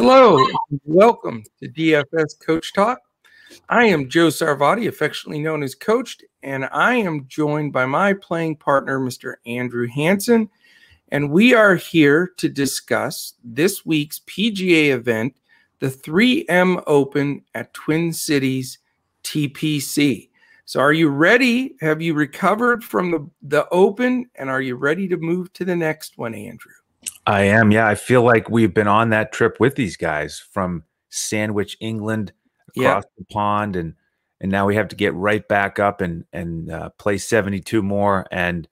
Hello, welcome to DFS Coach Talk. I am Joe Sarvati, affectionately known as Coached, and I am joined by my playing partner, Mr. Andrew Hanson. And we are here to discuss this week's PGA event, the 3M Open at Twin Cities TPC. So, are you ready? Have you recovered from the, the Open? And are you ready to move to the next one, Andrew? I am. Yeah. I feel like we've been on that trip with these guys from Sandwich, England, across the pond. And, and now we have to get right back up and, and uh, play 72 more. And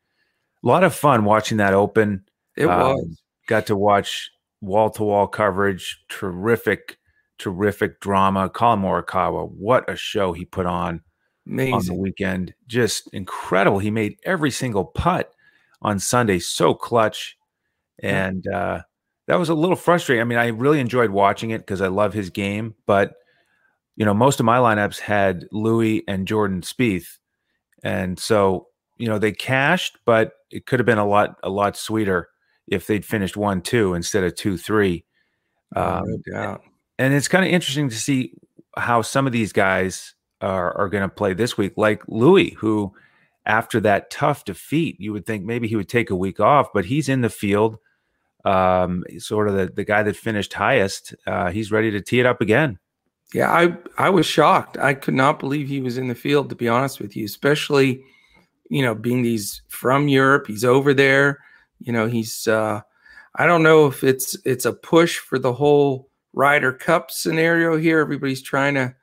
a lot of fun watching that open. It um, was. Got to watch wall to wall coverage. Terrific, terrific drama. Collin Morikawa, what a show he put on Amazing. on the weekend. Just incredible. He made every single putt on Sunday. So clutch and uh, that was a little frustrating. I mean, I really enjoyed watching it because I love his game, but you know, most of my lineups had Louis and Jordan Spieth, and so you know they cashed, but it could have been a lot a lot sweeter if they'd finished one two instead of two three. Um, no doubt. And it's kind of interesting to see how some of these guys are, are going to play this week, like Louis, who after that tough defeat, you would think maybe he would take a week off, but he's in the field um, sort of the, the guy that finished highest, uh, he's ready to tee it up again. Yeah, I I was shocked. I could not believe he was in the field. To be honest with you, especially you know being these from Europe, he's over there. You know, he's uh, I don't know if it's it's a push for the whole Ryder Cup scenario here. Everybody's trying to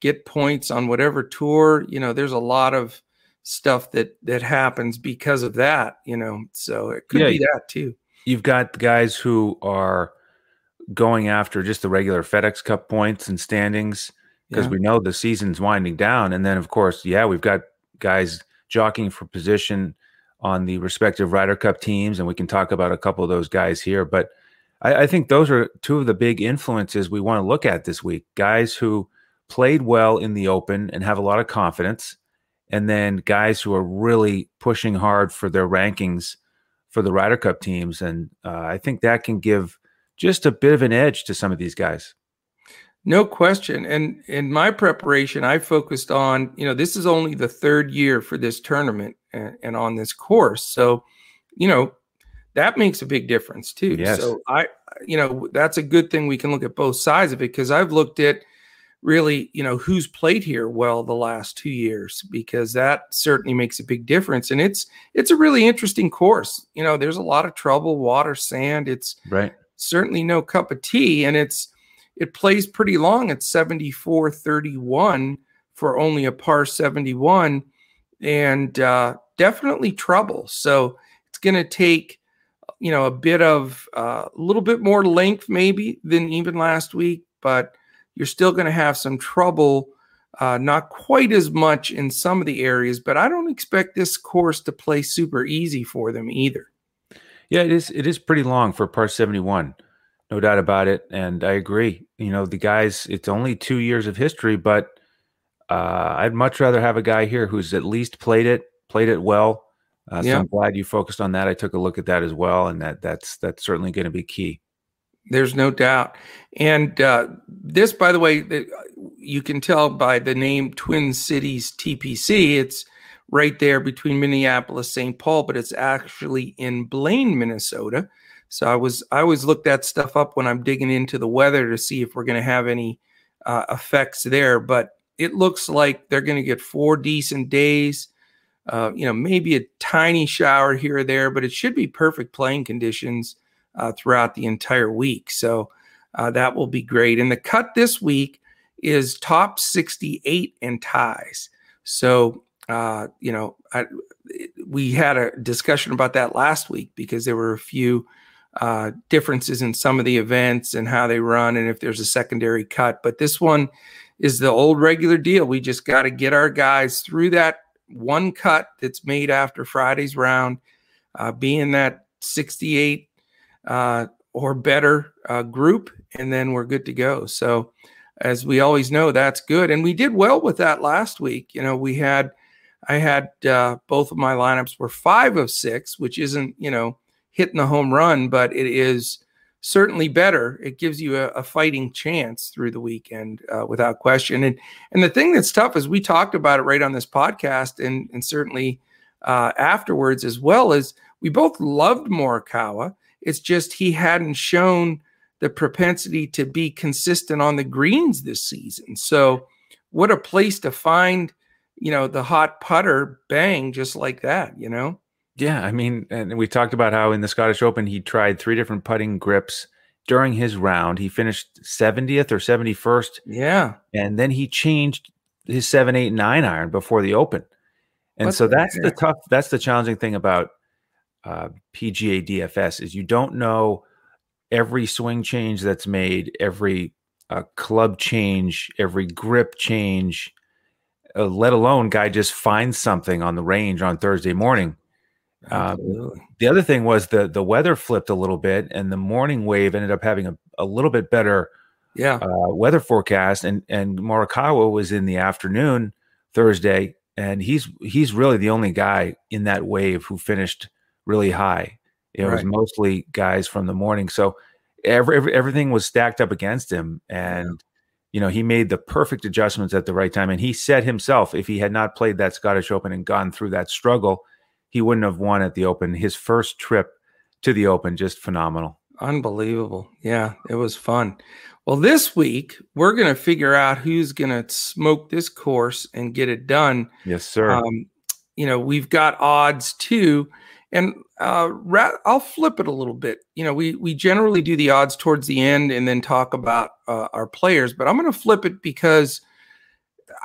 get points on whatever tour. You know, there's a lot of stuff that that happens because of that. You know, so it could yeah, be that too you've got guys who are going after just the regular FedEx Cup points and standings because yeah. we know the season's winding down. And then, of course, yeah, we've got guys jockeying for position on the respective Ryder Cup teams, and we can talk about a couple of those guys here. But I, I think those are two of the big influences we want to look at this week guys who played well in the Open and have a lot of confidence, and then guys who are really pushing hard for their rankings for the Ryder Cup teams, and uh, I think that can give just a bit of an edge to some of these guys. No question. And in my preparation, I focused on, you know, this is only the third year for this tournament and, and on this course. So, you know, that makes a big difference too. Yes. So I, you know, that's a good thing. We can look at both sides of it because I've looked at really, you know, who's played here well the last two years because that certainly makes a big difference. And it's it's a really interesting course. You know, there's a lot of trouble, water, sand. It's right. Certainly no cup of tea, and it's it plays pretty long at 74 31 for only a par 71 and uh, definitely trouble. So it's going to take, you know, a bit of uh, a uh, little bit more length maybe than even last week, but you're still going to have some trouble, uh, not quite as much in some of the areas, but I don't expect this course to play super easy for them either. Yeah, it is. It is pretty long for par 71, no doubt about it. And I agree. You know, the guys, it's only two years of history, but uh, I'd much rather have a guy here who's at least played it, played it well. Uh, so yeah. I'm glad you focused on that. I took a look at that as well, and that that's that's certainly going to be key. There's no doubt. And uh, this, by the way, you can tell by the name Twin Cities TPC. It's right there between Minneapolis, St. Paul, but it's actually in Blaine, Minnesota. So I was I always look that stuff up when I'm digging into the weather to see if we're going to have any uh, effects there. But it looks like they're going to get four decent days. Uh, you know, maybe a tiny shower here or there, but it should be perfect playing conditions uh, throughout the entire week. So uh, that will be great. And the cut this week is top 68 and ties. So, uh, you know, I, we had a discussion about that last week because there were a few uh, differences in some of the events and how they run and if there's a secondary cut. But this one is the old regular deal. We just got to get our guys through that one cut that's made after Friday's round, uh, being that 68 uh, or better uh, group, and then we're good to go. So, as we always know, that's good, and we did well with that last week. You know, we had I had uh, both of my lineups were five of six, which isn't you know hitting the home run, but it is certainly better. It gives you a, a fighting chance through the weekend uh, without question. And and the thing that's tough is we talked about it right on this podcast and and certainly uh, afterwards as well as we both loved Morikawa. It's just he hadn't shown the propensity to be consistent on the greens this season. So what a place to find, you know, the hot putter bang just like that, you know? Yeah, I mean, and we talked about how in the Scottish Open he tried three different putting grips during his round. He finished 70th or 71st. Yeah. And then he changed his seven, eight, nine iron before the Open. And What's so that's the tough that's the challenging thing about uh, PGA DFS is you don't know every swing change that's made, every uh, club change, every grip change, uh, let alone guy just finds something on the range on Thursday morning. Uh, the other thing was the the weather flipped a little bit, and the morning wave ended up having a, a little bit better yeah uh, weather forecast. And and Morikawa was in the afternoon Thursday, and he's he's really the only guy in that wave who finished really high. It right. was mostly guys from the morning, so every, every, everything was stacked up against him, and. Yeah. You know, he made the perfect adjustments at the right time. And he said himself, if he had not played that Scottish Open and gone through that struggle, he wouldn't have won at the Open. His first trip to the Open, just phenomenal. Unbelievable. Yeah, it was fun. Well, this week we're going to figure out who's going to smoke this course and get it done. Yes, sir. Um, you know, we've got odds too, and uh, I'll flip it a little bit. You know, we we generally do the odds towards the end and then talk about uh, our players, but I'm going to flip it because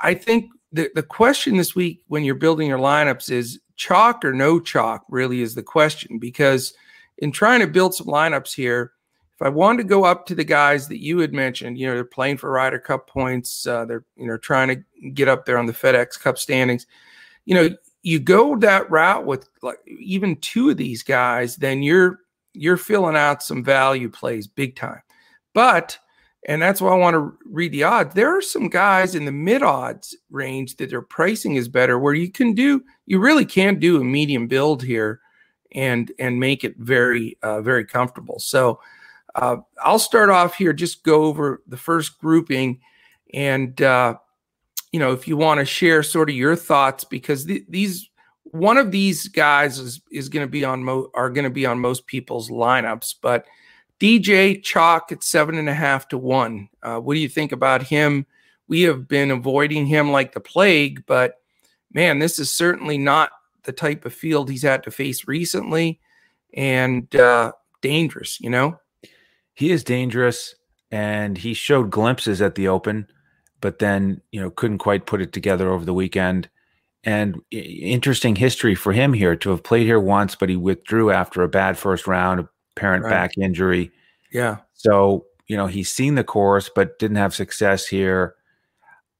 I think the the question this week when you're building your lineups is chalk or no chalk really is the question because in trying to build some lineups here if i wanted to go up to the guys that you had mentioned you know they're playing for ryder cup points uh, they're you know trying to get up there on the fedex cup standings you know you go that route with like even two of these guys then you're you're filling out some value plays big time but and that's why I want to read the odds. There are some guys in the mid odds range that their pricing is better, where you can do, you really can do a medium build here, and and make it very uh, very comfortable. So uh, I'll start off here, just go over the first grouping, and uh, you know if you want to share sort of your thoughts because th- these one of these guys is is going to be on mo- are going to be on most people's lineups, but DJ Chalk at seven and a half to one. Uh, what do you think about him? We have been avoiding him like the plague, but man, this is certainly not the type of field he's had to face recently and uh, dangerous, you know? He is dangerous and he showed glimpses at the open, but then, you know, couldn't quite put it together over the weekend. And interesting history for him here to have played here once, but he withdrew after a bad first round, parent right. back injury. Yeah. So, you know, he's seen the course, but didn't have success here.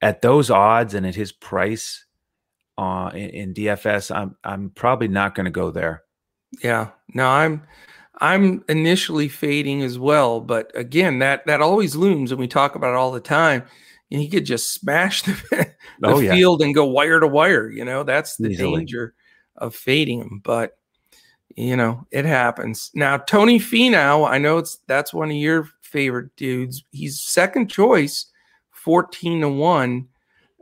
At those odds and at his price uh, in, in DFS, I'm I'm probably not going to go there. Yeah. No, I'm I'm initially fading as well, but again, that that always looms, and we talk about it all the time. And he could just smash the, the oh, field and go wire to wire. You know, that's the Easily. danger of fading him. But you know, it happens. Now, Tony Finau, I know it's that's one of your favorite dudes. He's second choice, 14 to 1.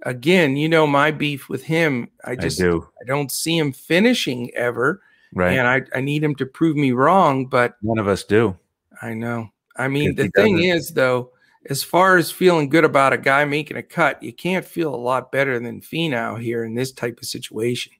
Again, you know my beef with him. I just I, do. I don't see him finishing ever. Right. And I, I need him to prove me wrong, but none of us do. I know. I mean, the thing doesn't. is though, as far as feeling good about a guy making a cut, you can't feel a lot better than Finau here in this type of situation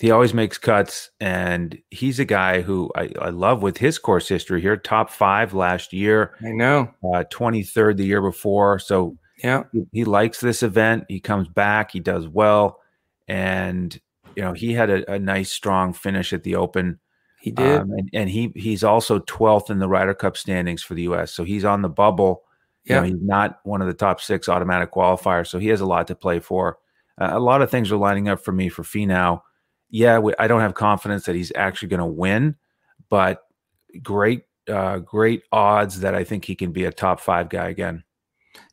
he always makes cuts, and he's a guy who I, I, love with his course history here. Top five last year. I know. Twenty uh, third the year before. So yeah, he, he, likes this event. He comes back. He does well, and you know he had a, a nice strong finish at the Open. He did, um, and, and he he's also twelfth in the Ryder Cup standings for the U.S. So he's on the bubble. Yeah, you know, he's not one of the top six automatic qualifiers. So he has a lot to play for. Uh, a lot of things are lining up for me for Finau yeah, we, I don't have confidence that he's actually going to win, but great, uh, great odds that I think he can be a top five guy again.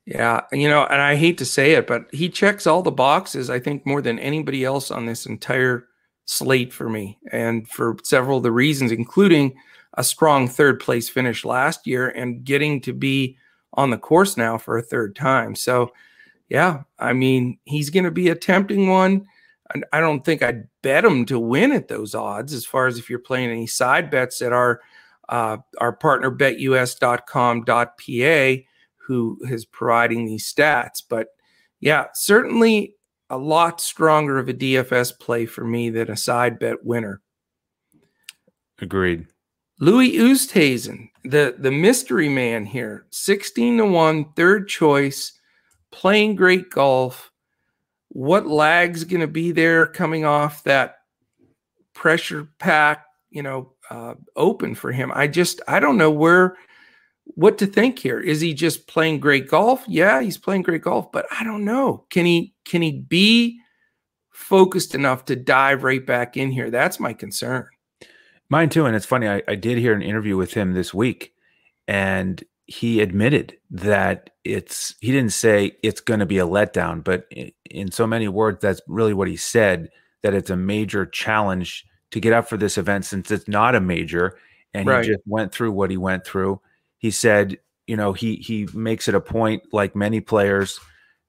Yeah, you know, and I hate to say it, but he checks all the boxes. I think more than anybody else on this entire slate for me, and for several of the reasons, including a strong third place finish last year and getting to be on the course now for a third time. So, yeah, I mean, he's going to be a tempting one. I don't think I'd bet him to win at those odds as far as if you're playing any side bets at our uh, our partner betus.com.pa who is providing these stats. But yeah, certainly a lot stronger of a DFS play for me than a side bet winner. Agreed. Louis Oosthuizen, the, the mystery man here, 16 to 1, third choice, playing great golf. What lag's going to be there coming off that pressure pack, you know, uh, open for him? I just, I don't know where, what to think here. Is he just playing great golf? Yeah, he's playing great golf, but I don't know. Can he, can he be focused enough to dive right back in here? That's my concern. Mine too. And it's funny, I, I did hear an interview with him this week, and he admitted that it's, he didn't say it's going to be a letdown, but in, in so many words, that's really what he said that it's a major challenge to get up for this event since it's not a major. And right. he just went through what he went through. He said, you know, he he makes it a point, like many players,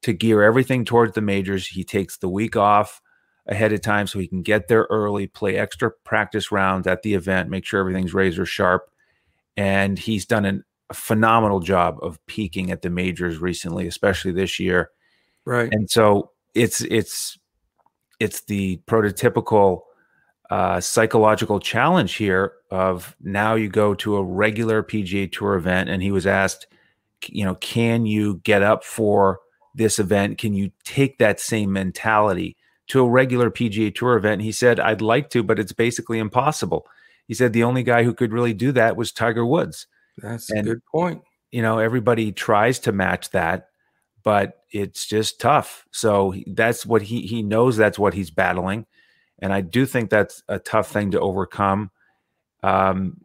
to gear everything towards the majors. He takes the week off ahead of time so he can get there early, play extra practice rounds at the event, make sure everything's razor sharp. And he's done an, a phenomenal job of peaking at the majors recently, especially this year. Right. And so it's it's it's the prototypical uh, psychological challenge here of now you go to a regular PGA Tour event, and he was asked, you know, can you get up for this event? Can you take that same mentality? To a regular PGA Tour event. He said, I'd like to, but it's basically impossible. He said the only guy who could really do that was Tiger Woods. That's and, a good point. You know, everybody tries to match that, but it's just tough. So that's what he he knows that's what he's battling. And I do think that's a tough thing to overcome. Um,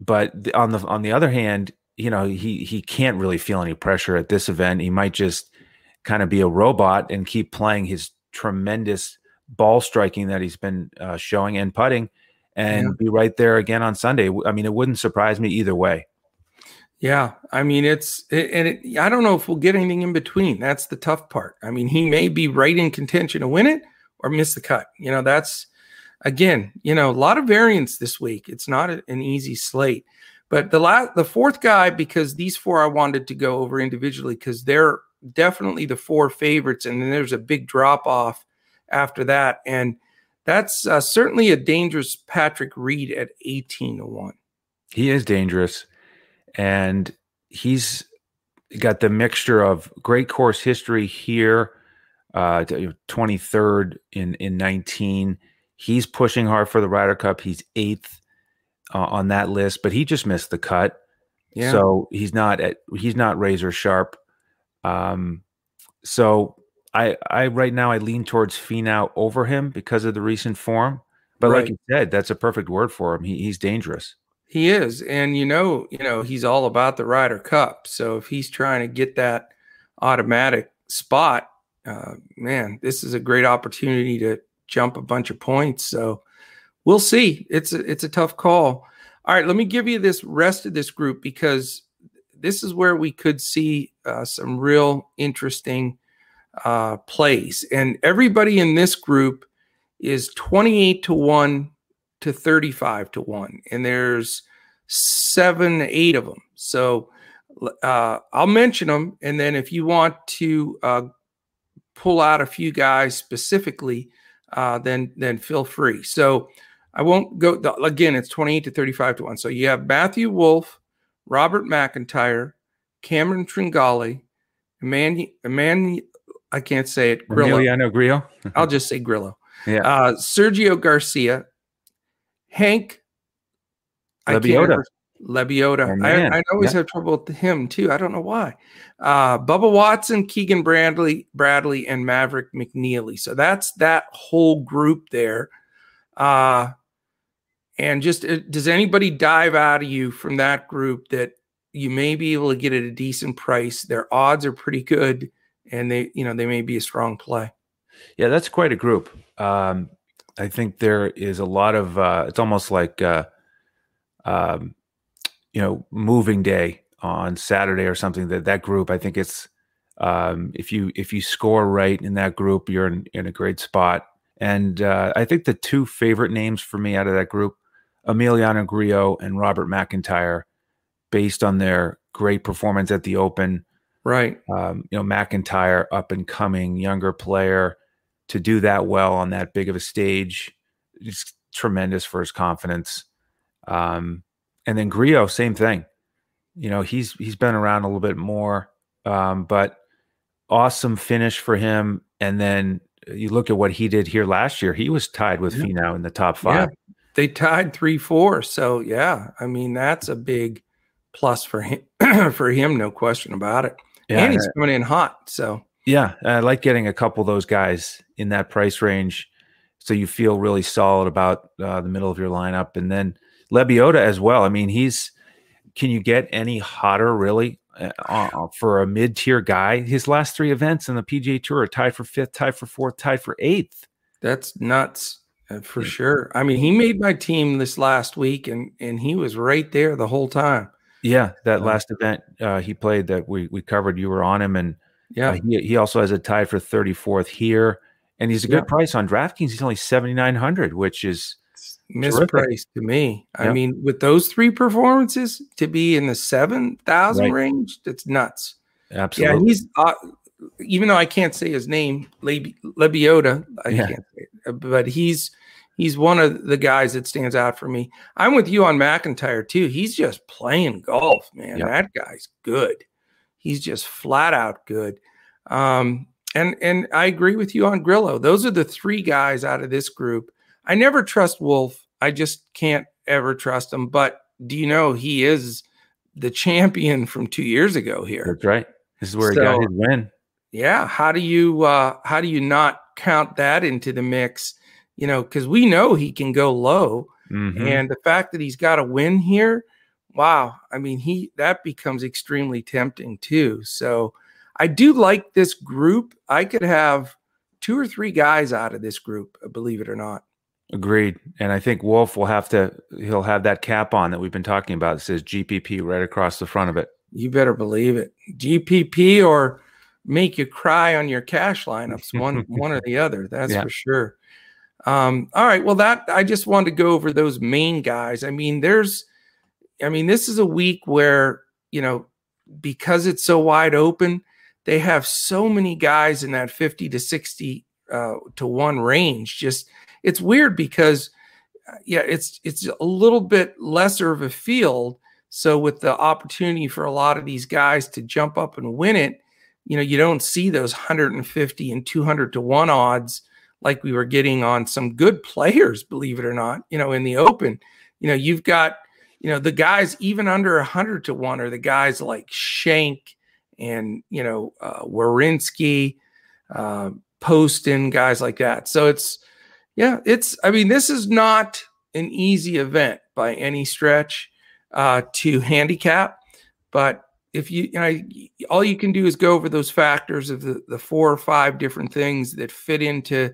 but on the on the other hand, you know, he he can't really feel any pressure at this event. He might just kind of be a robot and keep playing his tremendous ball striking that he's been uh, showing and putting and yeah. be right there again on Sunday. I mean, it wouldn't surprise me either way. Yeah, I mean it's it, and it, I don't know if we'll get anything in between. That's the tough part. I mean, he may be right in contention to win it or miss the cut. You know, that's again, you know, a lot of variance this week. It's not a, an easy slate. But the last, the fourth guy, because these four I wanted to go over individually because they're definitely the four favorites, and then there's a big drop off after that, and that's uh, certainly a dangerous Patrick Reed at eighteen to one. He is dangerous, and he's got the mixture of great course history here, uh, 23rd in in 19. He's pushing hard for the Ryder Cup. He's eighth uh, on that list, but he just missed the cut. Yeah. So he's not at he's not razor sharp. Um, so I I right now I lean towards Finau over him because of the recent form. But right. like you said, that's a perfect word for him. He, he's dangerous. He is, and you know, you know, he's all about the Ryder Cup. So if he's trying to get that automatic spot, uh, man, this is a great opportunity to jump a bunch of points. So we'll see. It's a, it's a tough call. All right, let me give you this rest of this group because this is where we could see uh, some real interesting uh, plays. And everybody in this group is 28 to 1 to 35 to 1. And there's seven, eight of them. So uh, I'll mention them. And then if you want to uh, pull out a few guys specifically, uh, then then feel free. So I won't go again. It's 28 to 35 to 1. So you have Matthew Wolff, Robert McIntyre, Cameron Tringali, Eman, Eman I can't say it. Grillo. Emiliano Grillo. I'll just say Grillo. Yeah. Uh, Sergio Garcia, Hank Lebioda. Lebioda. I, I, always yeah. have trouble with him too. I don't know why. Uh, Bubba Watson, Keegan Bradley, Bradley, and Maverick McNealy. So that's that whole group there. Uh, and just uh, does anybody dive out of you from that group that you may be able to get at a decent price? Their odds are pretty good, and they you know they may be a strong play. Yeah, that's quite a group. Um, I think there is a lot of uh, it's almost like uh, um, you know moving day on Saturday or something. That that group, I think it's um, if you if you score right in that group, you're in, in a great spot. And uh, I think the two favorite names for me out of that group, Emiliano Grillo and Robert McIntyre, based on their great performance at the Open. Right. Um, you know, McIntyre, up and coming younger player, to do that well on that big of a stage, it's tremendous for his confidence. Um, and then Grillo, same thing. You know, he's he's been around a little bit more, um, but awesome finish for him. And then you look at what he did here last year. He was tied with yeah. Finau in the top five. They tied three four. So yeah, I mean that's a big plus for him for him, no question about it. Yeah, and he's coming in hot. So yeah, I like getting a couple of those guys in that price range, so you feel really solid about uh, the middle of your lineup. And then Lebioda as well. I mean, he's can you get any hotter really uh, uh, for a mid tier guy? His last three events in the PGA Tour are tied for fifth, tied for fourth, tied for eighth. That's nuts. Uh, for sure. I mean, he made my team this last week, and and he was right there the whole time. Yeah, that last event uh, he played that we we covered, you were on him, and yeah, uh, he he also has a tie for thirty fourth here, and he's a good yeah. price on DraftKings. He's only seventy nine hundred, which is mispriced to me. Yeah. I mean, with those three performances to be in the seven thousand right. range, that's nuts. Absolutely. Yeah, he's uh, even though I can't say his name, Lebioda, I yeah. can't say it, but he's he's one of the guys that stands out for me. I'm with you on McIntyre too. He's just playing golf, man. Yep. That guy's good. He's just flat out good. Um, and and I agree with you on Grillo. Those are the three guys out of this group. I never trust Wolff. I just can't ever trust him. But do you know he is the champion from two years ago here? That's right. This is where so, he got his win. Yeah. How do you uh, how do you not count that into the mix? You know, because we know he can go low. Mm-hmm. And the fact that he's got a win here, wow. I mean, he that becomes extremely tempting too. So I do like this group. I could have two or three guys out of this group, uh, believe it or not. Agreed. And I think Wolff will have to he'll have that cap on that we've been talking about. It says GPP right across the front of it. You better believe it. GPP or make you cry on your cash lineups, one one or the other. That's yeah. for sure. Um, all right. Well, that I just wanted to go over those main guys. I mean, there's, I mean, this is a week where, you know, because it's so wide open, they have so many guys in that 50 to 60 uh, to one range. Just, it's weird because, uh, yeah, it's, it's a little bit lesser of a field. So with the opportunity for a lot of these guys to jump up and win it, you know, you don't see those 150 and 200 to one odds like we were getting on some good players, believe it or not, you know, in the open. You know, you've got, you know, the guys even under a hundred to one are the guys like Schenk and, you know, uh, Werenski, uh, Poston, guys like that. So it's, yeah, it's, I mean, this is not an easy event by any stretch uh, to handicap, but if you, you know, all you can do is go over those factors of the, the four or five different things that fit into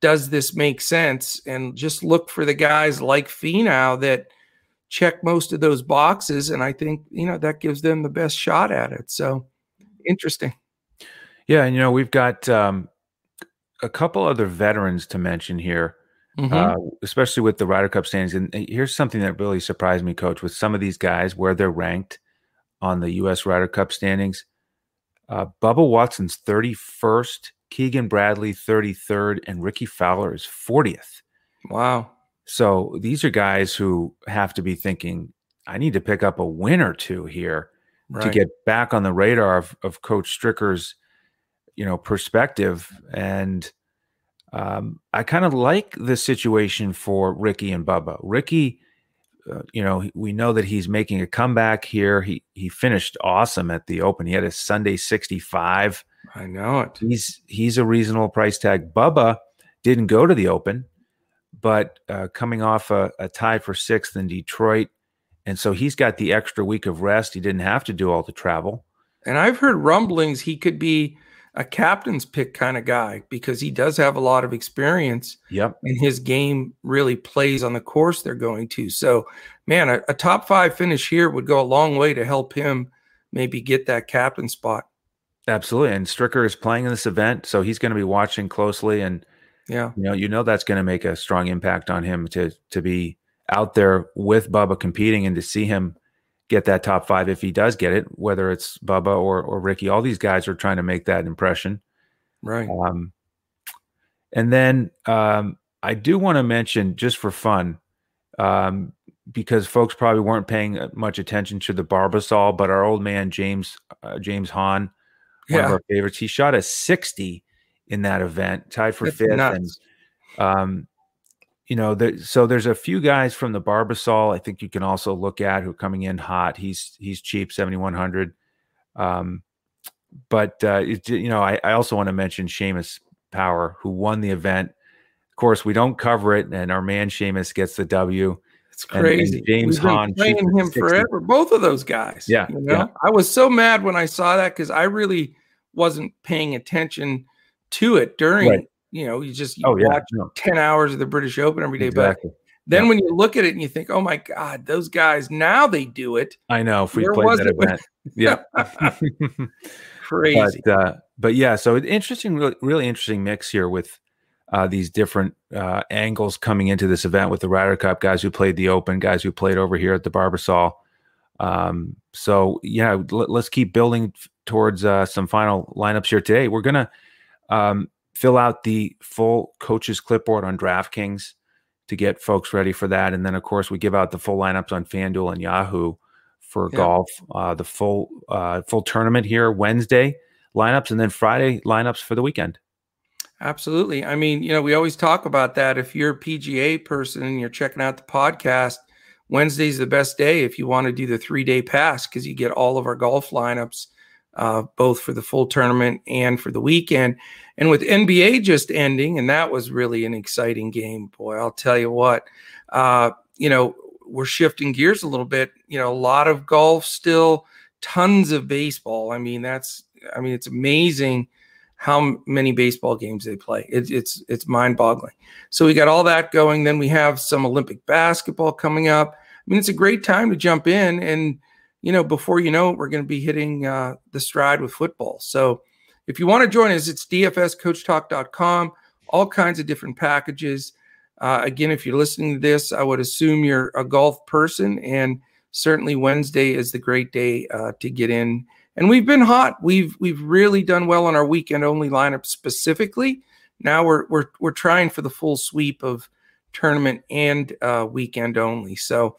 does this make sense? And just look for the guys like Finau that check most of those boxes. And I think, you know, that gives them the best shot at it. So interesting. Yeah. And, you know, we've got um, a couple other veterans to mention here. Mm-hmm. Uh, especially with the Ryder Cup standings. And here's something that really surprised me, Coach, with some of these guys where they're ranked on the U.S. Ryder Cup standings. Uh, Bubba Watson's 31st Keegan Bradley 33rd, and Rickie Fowler is 40th. Wow. So these are guys who have to be thinking, I need to pick up a win or two here right. to get back on the radar of, of Coach Stricker's, you know, perspective. And um, I kind of like the situation for Rickie and Bubba. Rickie, uh, you know, we know that he's making a comeback here. He he finished awesome at the Open. He had a Sunday 65. I know it. He's he's a reasonable price tag. Bubba didn't go to the Open, but uh, coming off a, a tie for sixth in Detroit, and so he's got the extra week of rest. He didn't have to do all the travel. And I've heard rumblings he could be a captain's pick kind of guy because he does have a lot of experience. Yep. And his game really plays on the course they're going to. So, man, a, a top five finish here would go a long way to help him maybe get that captain spot. Absolutely. And Stricker is playing in this event, so he's going to be watching closely and yeah. You know, you know that's going to make a strong impact on him to to be out there with Bubba competing and to see him get that top five if he does get it, whether it's Bubba or or Rickie. All these guys are trying to make that impression. Right. Um, and then um, I do want to mention just for fun, um, because folks probably weren't paying much attention to the Barbasol, but our old man James uh, James Hahn, one yeah. of our favorites, he shot a 60 in that event, tied for That's fifth. Nuts. And um, you know, there, so there's a few guys from the Barbasol. I think you can also look at who are coming in hot. He's he's cheap, seventy one hundred. Um, but uh, it, you know, I, I also want to mention Seamus Power, who won the event. Of course, we don't cover it, and our man Seamus gets the W. It's crazy. And, and James Hahn playing him 60. forever. Both of those guys. Yeah, you know? yeah. I was so mad when I saw that because I really wasn't paying attention to it during right you know, you just you oh, watch yeah, 10 hours of the British Open every day. Exactly. But then yeah. when you look at it and you think, oh my God, those guys, now they do it. I know. If we played that event. yeah. Crazy. But, uh, but yeah, so it's interesting, really, really interesting mix here with uh, these different uh, angles coming into this event with the Ryder Cup guys who played the Open, guys who played over here at the Barbasol. Um, so yeah, let, us keep building towards uh, some final lineups here today. We're gonna um, fill out the full coaches clipboard on DraftKings to get folks ready for that. And then, of course, we give out the full lineups on FanDuel and Yahoo for yeah. golf. Uh, the full uh, full tournament here Wednesday lineups, and then Friday lineups for the weekend. Absolutely. I mean, you know, we always talk about that. If you're a PGA person and you're checking out the podcast, Wednesday's the best day if you want to do the three day pass because you get all of our golf lineups, uh, both for the full tournament and for the weekend. And with NBA just ending, and that was really an exciting game, boy, I'll tell you what. Uh, you know, we're shifting gears a little bit. You know, a lot of golf still, tons of baseball. I mean, that's, I mean, it's amazing how many baseball games they play. It, it's it's mind-boggling. So we got all that going. Then we have some Olympic basketball coming up. I mean, it's a great time to jump in, and you know, before you know it, we're going to be hitting uh, the stride with football. So if you want to join us, it's dfscoachtalk.com, all kinds of different packages. Uh, again, if you're listening to this, I would assume you're a golf person, and certainly Wednesday is the great day uh, to get in. And we've been hot. We've we've really done well on our weekend only lineup specifically. Now we're we're we're trying for the full sweep of tournament and uh, weekend only. So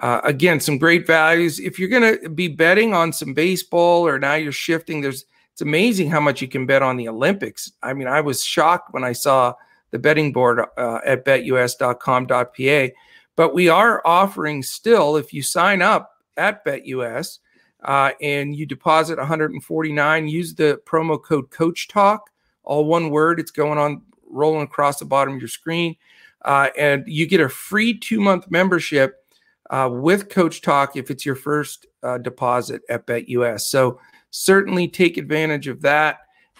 uh, again, some great values. If you're going to be betting on some baseball, or now you're shifting, there's it's amazing how much you can bet on the Olympics. I mean, I was shocked when I saw the betting board uh, at betus.com.pa. But we are offering still, if you sign up at BetUS uh, and you deposit 149, use the promo code Coach Talk, all one word. It's going on rolling across the bottom of your screen, uh, and you get a free two month membership uh, with Coach Talk if it's your first uh, deposit at BetUS. So certainly take advantage of that.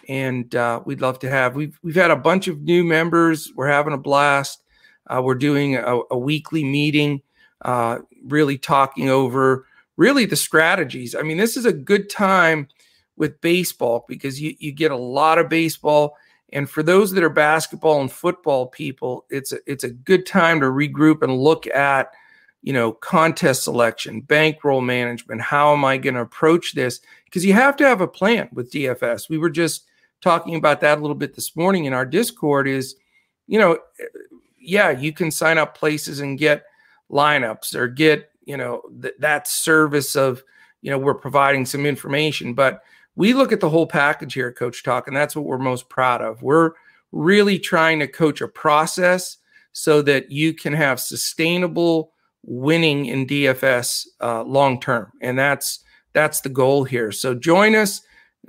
And uh, we'd love to have. We've we've had a bunch of new members. We're having a blast. Uh, we're doing a, a weekly meeting, really talking over really the strategies. I mean, this is a good time with baseball because you you get a lot of baseball. And for those that are basketball and football people, it's a, it's a good time to regroup and look at you know, contest selection, bankroll management. How am I going to approach this? Because you have to have a plan with DFS. We were just talking about that a little bit this morning in our Discord. Is you know, yeah, you can sign up places and get lineups or get you know th- that service of you know we're providing some information, but we look at the whole package here at Coach Talk, and that's what we're most proud of. We're really trying to coach a process so that you can have sustainable winning in DFS uh, long term, and that's that's the goal here. So join us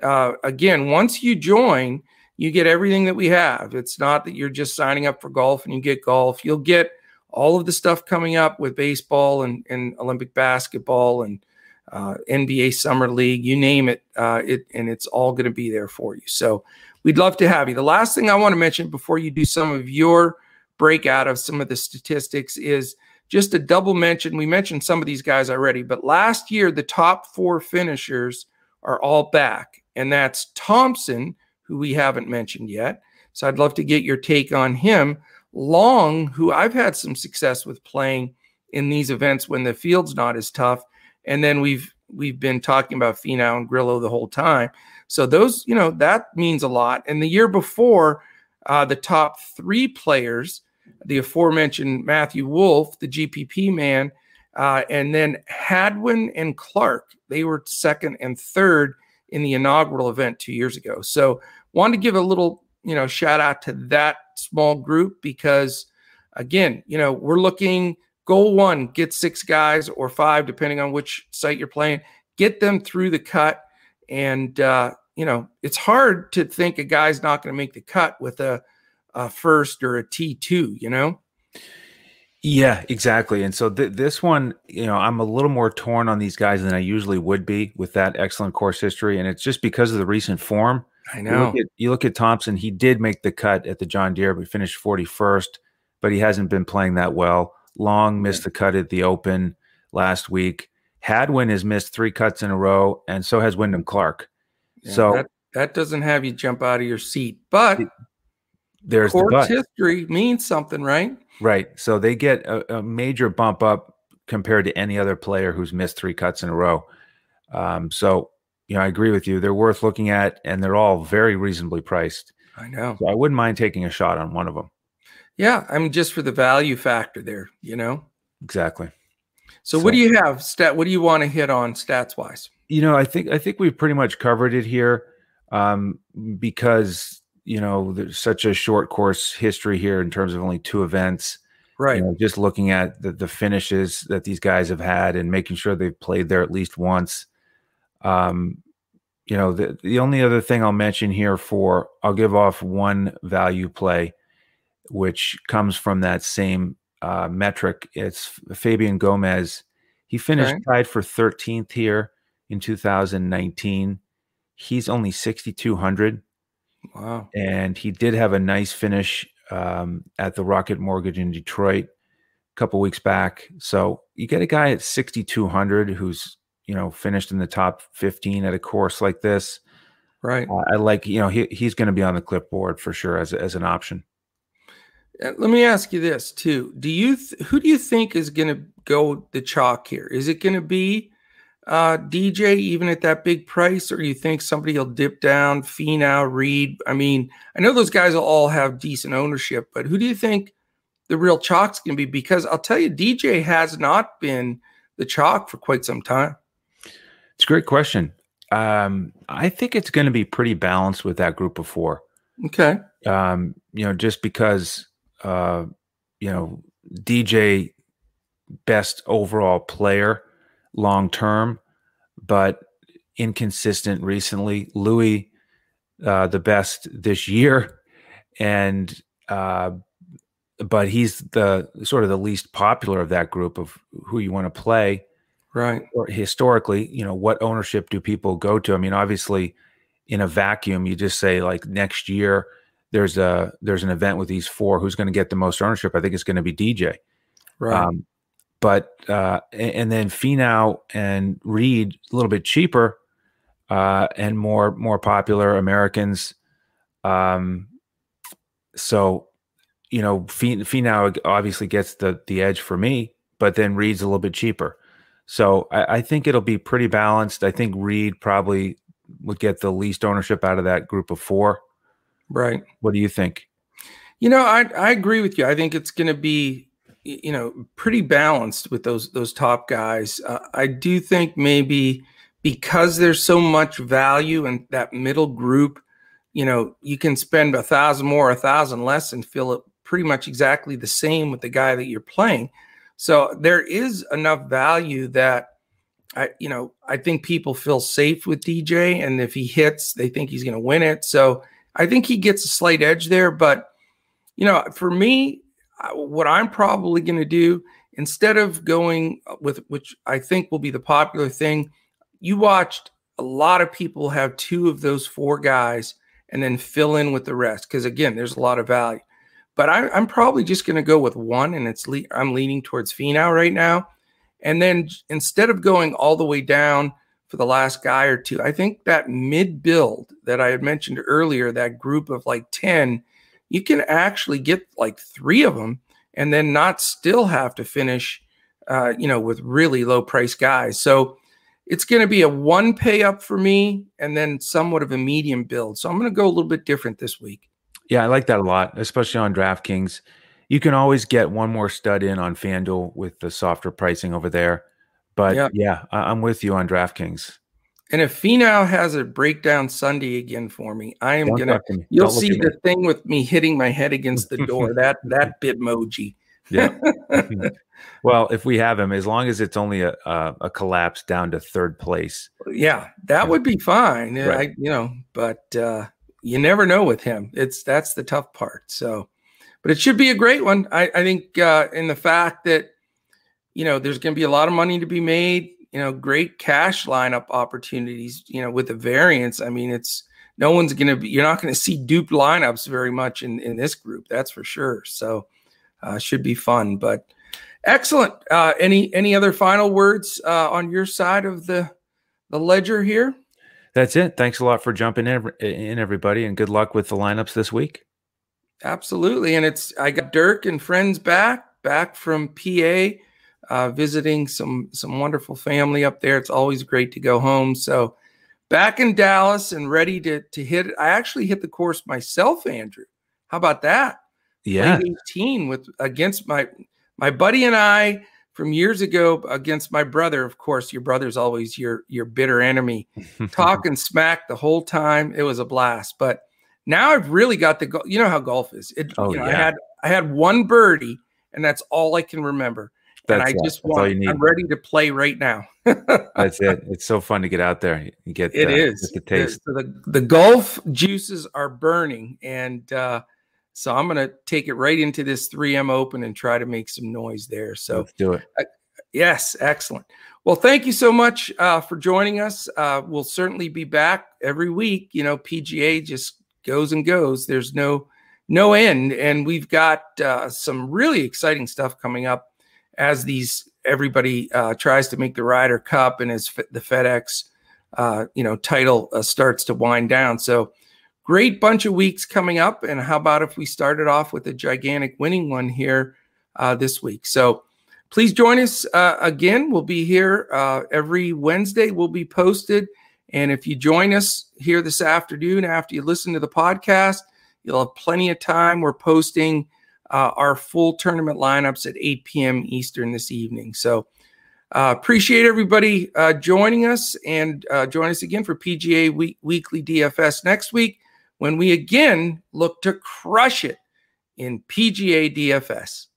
uh, again. Once you join, you get everything that we have. It's not that you're just signing up for golf and you get golf. You'll get all of the stuff coming up with baseball and, and Olympic basketball and uh, NBA Summer League, you name it, uh, it, and it's all going to be there for you. So we'd love to have you. The last thing I want to mention before you do some of your breakout of some of the statistics is just a double mention. We mentioned some of these guys already, but last year the top four finishers are all back, and that's Thompson, who we haven't mentioned yet. So I'd love to get your take on him. Long, who I've had some success with playing in these events when the field's not as tough, and then we've we've been talking about Finau and Grillo the whole time. So those, you know, that means a lot. And the year before, uh, the top three players, the aforementioned Matthew Wolff, the GPP man, uh, and then Hadwin and Clark, they were second and third in the inaugural event two years ago. So wanted to give a little, you know, shout out to that small group because, again, you know, we're looking goal one, get six guys or five, depending on which site you're playing, get them through the cut. And, uh, you know, it's hard to think a guy's not going to make the cut with a, a first or a T2, you know? Yeah, exactly. And so th- this one, you know, I'm a little more torn on these guys than I usually would be with that excellent course history. And it's just because of the recent form. I know. You look, at, you look at Thompson, he did make the cut at the John Deere, but finished 41st, but he hasn't been playing that well. Long missed the cut at the Open last week. Hadwin has missed three cuts in a row, and so has Wyndham Clark. Yeah, so that, that, doesn't have you jump out of your seat, but there's course the history means something, right? Right. So they get a, a, major bump up compared to any other player who's missed three cuts in a row. Um, so you know, I agree with you. They're worth looking at, and they're all very reasonably priced. I know. So I wouldn't mind taking a shot on one of them. Yeah, I mean, just for the value factor there, you know. Exactly. So, so what do you have stat? What do you want to hit on stats wise? You know, I think I think we've pretty much covered it here, um, because you know there's such a short course history here in terms of only two events. Right. You know, just looking at the, the finishes that these guys have had and making sure they've played there at least once. Um, you know, the, the only other thing I'll mention here for I'll give off one value play which comes from that same uh, metric. It's Fabian Gomez. He finished okay. tied for 13th here in 2019. He's only 6,200. Wow. And he did have a nice finish um, at the Rocket Mortgage in Detroit a couple weeks back. So you get a guy at 6,200 who's, you know, finished in the top 15 at a course like this. Right. Uh, I like, you know, he, he's going to be on the clipboard for sure as, as an option. Let me ask you this too: Do you th- who do you think is going to go the chalk here? Is it going to be uh, DJ even at that big price, or do you think somebody will dip down? Finau, Reed. I mean, I know those guys will all have decent ownership, but who do you think the real chalk's going to be? Because I'll tell you, DJ has not been the chalk for quite some time. It's a great question. Um, I think it's going to be pretty balanced with that group of four. Okay. Um, you know, just because uh, you know, DJ best overall player long term, but inconsistent recently. Louis uh, the best this year, and uh, but he's the sort of the least popular of that group of who you want to play. Right. Or historically, you know, what ownership do people go to? I mean, obviously, in a vacuum, you just say like next year there's a there's an event with these four who's going to get the most ownership i think it's going to be dj right um, but uh, and then Finau and Reed a little bit cheaper uh, and more more popular Americans. Um, so you know, Finau obviously gets the the edge for me, but then Reed's a little bit cheaper. So I, I think it'll be pretty balanced. I think Reed probably would get the least ownership out of that group of four. Right. What do you think? You know, I I agree with you. I think it's going to be you know pretty balanced with those those top guys. Uh, I do think maybe because there's so much value in that middle group, you know, you can spend a thousand more, a thousand less, and feel it pretty much exactly the same with the guy that you're playing. So there is enough value that I, you know, I think people feel safe with DJ, and if he hits, they think he's going to win it. So I think he gets a slight edge there. But, you know, for me, what I'm probably going to do instead of going with which I think will be the popular thing, you watched a lot of people have two of those four guys and then fill in with the rest because again, there's a lot of value. But I, am probably just going to go with one, and it's le- I'm leaning towards Finau right now. And then instead of going all the way down for the last guy or two, I think that mid build that I had mentioned earlier, that group of like 10, you can actually get like three of them and then not still have to finish, uh, you know, with really low price guys. So it's going to be a one pay up for me and then somewhat of a medium build. So I'm going to go a little bit different this week. Yeah, I like that a lot, especially on DraftKings. You can always get one more stud in on FanDuel with the softer pricing over there. But yep. yeah, I- am with you on DraftKings. And if Finau has a breakdown Sunday again for me, I am Don't gonna. You'll see the me. thing with me hitting my head against the door. that that bitmoji. yeah. well, if we have him, as long as it's only a, a, a collapse down to third place. Yeah, that would be fine. Right. I, you know, but uh, you never know with him. It's that's the tough part. So, but it should be a great one. I, I think uh, in the fact that you know there's going to be a lot of money to be made. You know, great cash lineup opportunities. You know, with the variance. I mean, it's no one's going to be. You're not going to see duped lineups very much in in this group. That's for sure. So, uh, should be fun. But excellent. Uh, any any other final words uh, on your side of the the ledger here? That's it. Thanks a lot for jumping in, in everybody, and good luck with the lineups this week. Absolutely, and it's I got Dirk and friends back back from PA, uh, visiting some some wonderful family up there. It's always great to go home. So back in Dallas and ready to to hit. I actually hit the course myself, Andrew. How about that? Yeah, Played 18 with against my my buddy and I from years ago against my brother. Of course, your brother's always your your bitter enemy, talking smack the whole time. It was a blast. But now I've really got the goal. you know how golf is. It, oh, you know, yeah. I had I had one birdie, and that's all I can remember. That's and I just want I'm ready to play right now. that's it. It's so fun to get out there. You get it uh, is the taste. The, the, the golf juices are burning, and uh, so I'm going to take it right into this 3M Open and try to make some noise there. So Let's do it. Uh, yes, excellent. Well, thank you so much uh, for joining us. Uh, we'll certainly be back every week. You know, PGA just goes and goes. There's no no end, and we've got uh, some really exciting stuff coming up as these everybody uh, tries to make the Ryder Cup and as the FedEx uh, you know title starts to wind down. So great bunch of weeks coming up. And how about if we started off with a gigantic winning one here uh, this week? So please join us uh, again. We'll be here uh, every Wednesday. We'll be posted. And if you join us here this afternoon after you listen to the podcast, you'll have plenty of time. We're posting uh, our full tournament lineups at 8 p.m. Eastern this evening. So uh, appreciate everybody uh, joining us and join us again for PGA week- Weekly DFS next week when we again look to crush it in PGA DFS.